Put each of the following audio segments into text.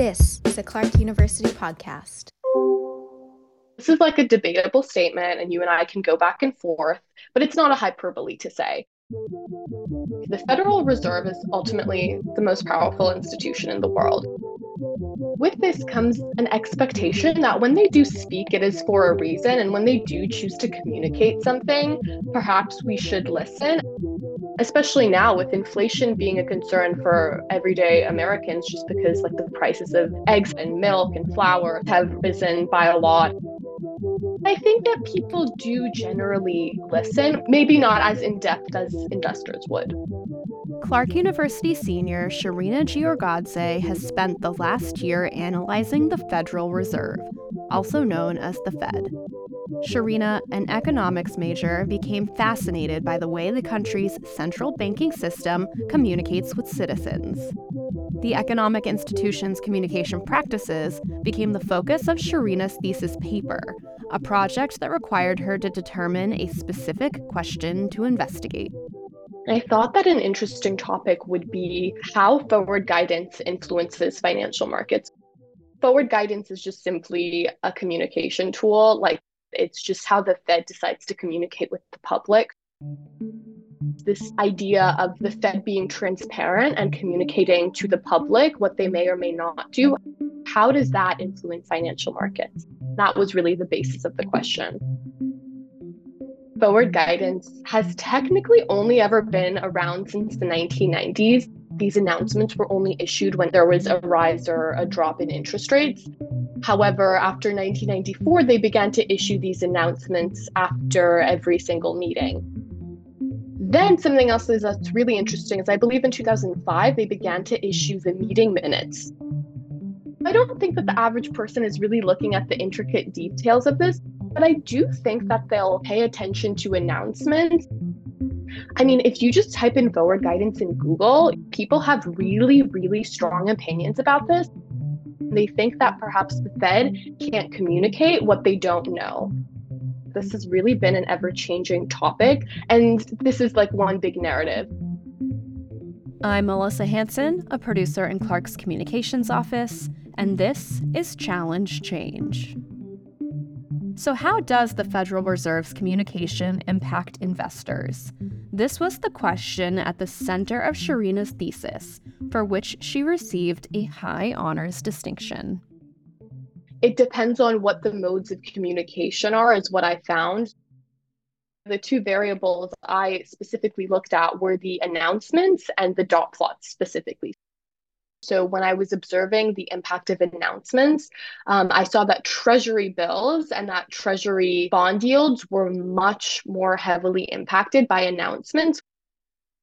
This is a Clark University podcast. This is like a debatable statement, and you and I can go back and forth, but it's not a hyperbole to say. The Federal Reserve is ultimately the most powerful institution in the world. With this comes an expectation that when they do speak, it is for a reason, and when they do choose to communicate something, perhaps we should listen especially now with inflation being a concern for everyday Americans, just because like the prices of eggs and milk and flour have risen by a lot. I think that people do generally listen, maybe not as in depth as investors would. Clark University senior Shorena Giorgadze has spent the last year analyzing the Federal Reserve, also known as the Fed. Shorena, an economics major, became fascinated by the way the country's central banking system communicates with citizens. The economic institution's communication practices became the focus of Shorena's thesis paper, a project that required her to determine a specific question to investigate. I thought that an interesting topic would be how forward guidance influences financial markets. Forward guidance is just simply a communication tool, like it's just how the Fed decides to communicate with the public. This idea of the Fed being transparent and communicating to the public what they may or may not do, how does that influence financial markets? That was really the basis of the question. Forward guidance has technically only ever been around since the 1990s. These announcements were only issued when there was a rise or a drop in interest rates. However, after 1994, they began to issue these announcements after every single meeting. Then something else that's really interesting is I believe in 2005 they began to issue the meeting minutes. I don't think that the average person is really looking at the intricate details of this, but I do think that they'll pay attention to announcements. I mean, if you just type in forward guidance in Google, people have really, really strong opinions about this. They think that perhaps the Fed can't communicate what they don't know. This has really been an ever changing topic, and this is like one big narrative. I'm Melissa Hanson, a producer in Clark's communications office, and this is Challenge Change. So, how does the Federal Reserve's communication impact investors? This was the question at the center of Shorena's thesis, for which she received a high honors distinction. It depends on what the modes of communication are, is what I found. The two variables I specifically looked at were the announcements and the dot plots specifically. So when I was observing the impact of announcements, um, I saw that treasury bills and that treasury bond yields were much more heavily impacted by announcements.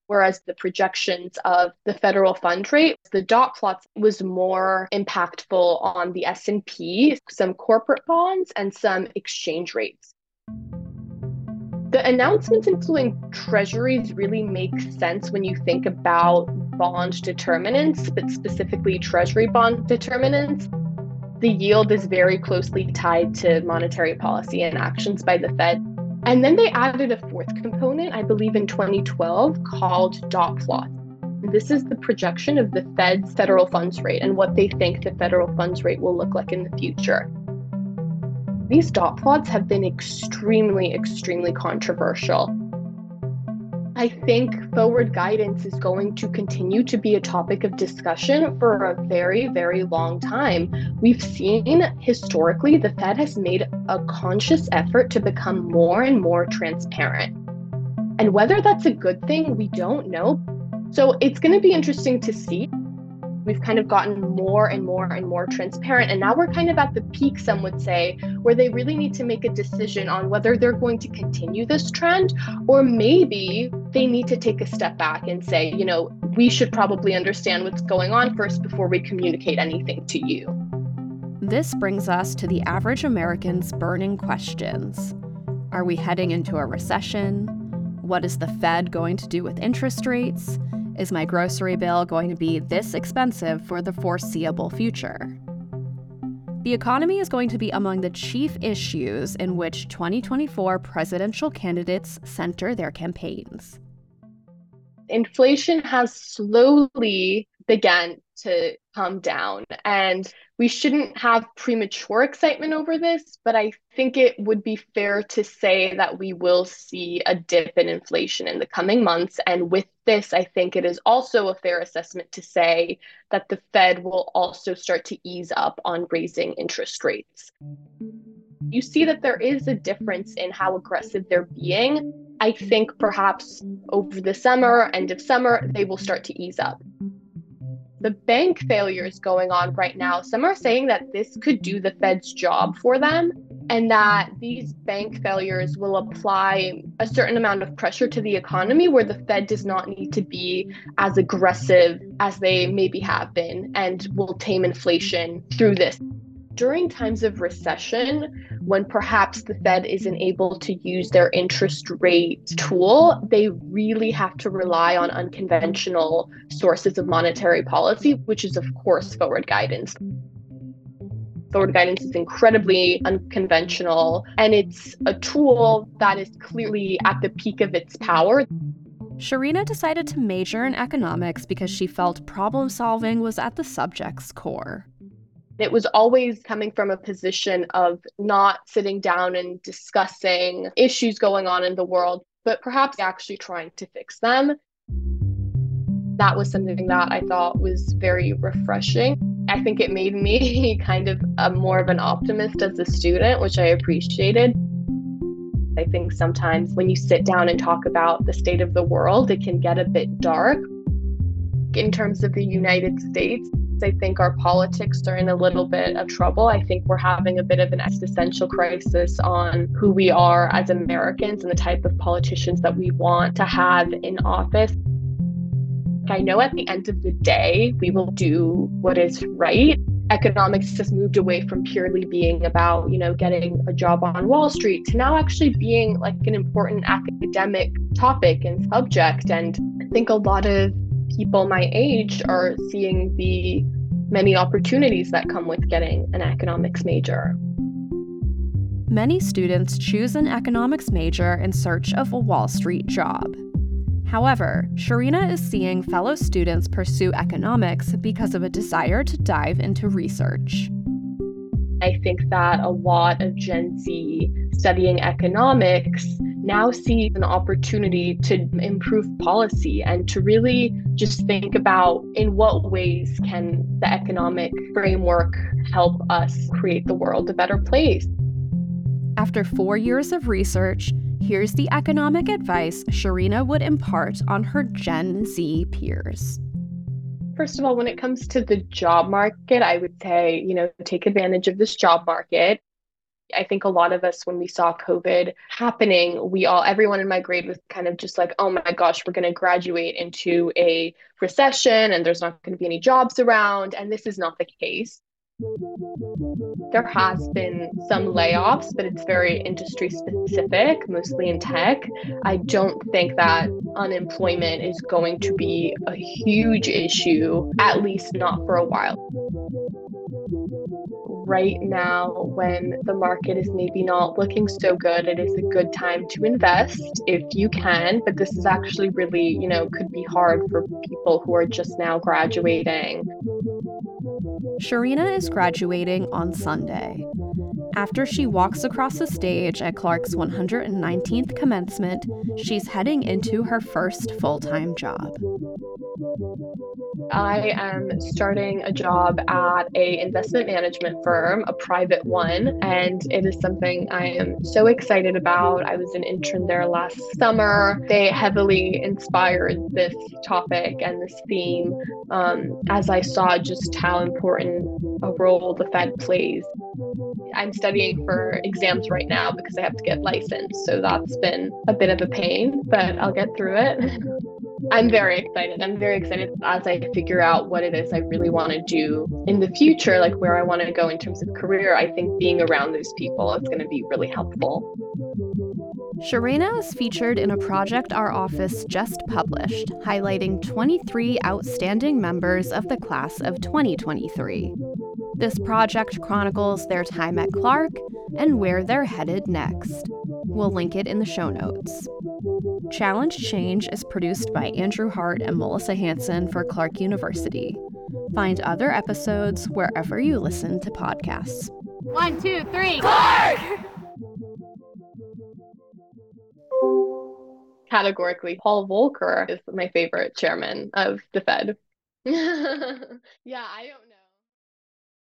Whereas the projections of the federal fund rate, the dot plots was more impactful on the S&P, some corporate bonds, and some exchange rates. The announcements influencing treasuries really make sense when you think about bond determinants, but specifically treasury bond determinants. The yield is very closely tied to monetary policy and actions by the Fed. And then they added a fourth component, I believe in 2012, called dot plot. This is the projection of the Fed's federal funds rate and what they think the federal funds rate will look like in the future. These dot plots have been extremely, extremely controversial. I think forward guidance is going to continue to be a topic of discussion for a very, very long time. We've seen historically the Fed has made a conscious effort to become more and more transparent. And whether that's a good thing, we don't know. So it's going to be interesting to see we've kind of gotten more and more and more transparent. And now we're kind of at the peak, some would say, where they really need to make a decision on whether they're going to continue this trend or maybe they need to take a step back and say, you know, we should probably understand what's going on first before we communicate anything to you. This brings us to the average American's burning questions Are we heading into a recession? What is the Fed going to do with interest rates? Is my grocery bill going to be this expensive for the foreseeable future? The economy is going to be among the chief issues in which 2024 presidential candidates center their campaigns. Inflation has slowly began to come down. And we shouldn't have premature excitement over this, but I think it would be fair to say that we will see a dip in inflation in the coming months. And with this, I think it is also a fair assessment to say that the Fed will also start to ease up on raising interest rates. You see that there is a difference in how aggressive they're being. I think perhaps over the summer, end of summer, they will start to ease up the bank failures going on right now, some are saying that this could do the Fed's job for them and that these bank failures will apply a certain amount of pressure to the economy where the Fed does not need to be as aggressive as they maybe have been and will tame inflation through this. During times of recession, when perhaps the Fed isn't able to use their interest rate tool, they really have to rely on unconventional sources of monetary policy, which is, of course, forward guidance. Forward guidance is incredibly unconventional, and it's a tool that is clearly at the peak of its power. Shorena decided to major in economics because she felt problem solving was at the subject's core. It was always coming from a position of not sitting down and discussing issues going on in the world, but perhaps actually trying to fix them. That was something that I thought was very refreshing. I think it made me kind of a more of an optimist as a student, which I appreciated. I think sometimes when you sit down and talk about the state of the world, it can get a bit dark. In terms of the United States, I think our politics are in a little bit of trouble. I think we're having a bit of an existential crisis on who we are as Americans and the type of politicians that we want to have in office. I know at the end of the day, we will do what is right. Economics has moved away from purely being about, you know, getting a job on Wall Street to now actually being like an important academic topic and subject. And I think a lot of people my age are seeing the many opportunities that come with getting an economics major. Many students choose an economics major in search of a Wall Street job. However, Shorena is seeing fellow students pursue economics because of a desire to dive into research. I think that a lot of Gen Z studying economics now see an opportunity to improve policy and to really just think about in what ways can the economic framework help us create the world a better place. After four years of research, here's the economic advice Shorena would impart on her Gen Z peers. First of all, when it comes to the job market, I would say, you know, take advantage of this job market. I think a lot of us, when we saw COVID happening, we all, everyone in my grade was kind of just like, oh my gosh, we're going to graduate into a recession and there's not going to be any jobs around. And this is not the case. There has been some layoffs, but it's very industry specific, mostly in tech. I don't think that unemployment is going to be a huge issue, at least not for a while right now when the market is maybe not looking so good it is a good time to invest if you can but this is actually really you know could be hard for people who are just now graduating Shorena is graduating on Sunday. After she walks across the stage at Clark's 119th commencement, she's heading into her first full time job. I am starting a job at a investment management firm, a private one, and it is something I am so excited about. I was an intern there last summer. They heavily inspired this topic and this theme um, as I saw just how important a role the Fed plays. I'm studying for exams right now because I have to get licensed, so that's been a bit of a pain, but I'll get through it. I'm very excited. I'm very excited as I figure out what it is I really want to do in the future, like where I want to go in terms of career. I think being around those people is going to be really helpful. Shorena is featured in a project our office just published, highlighting 23 outstanding members of the class of 2023. This project chronicles their time at Clark and where they're headed next. We'll link it in the show notes. Challenge Change is produced by Andrew Hart and Melissa Hanson for Clark University. Find other episodes wherever you listen to podcasts. One, two, three. Clark! Categorically, Paul Volcker is my favorite chairman of the Fed. yeah, I don't know.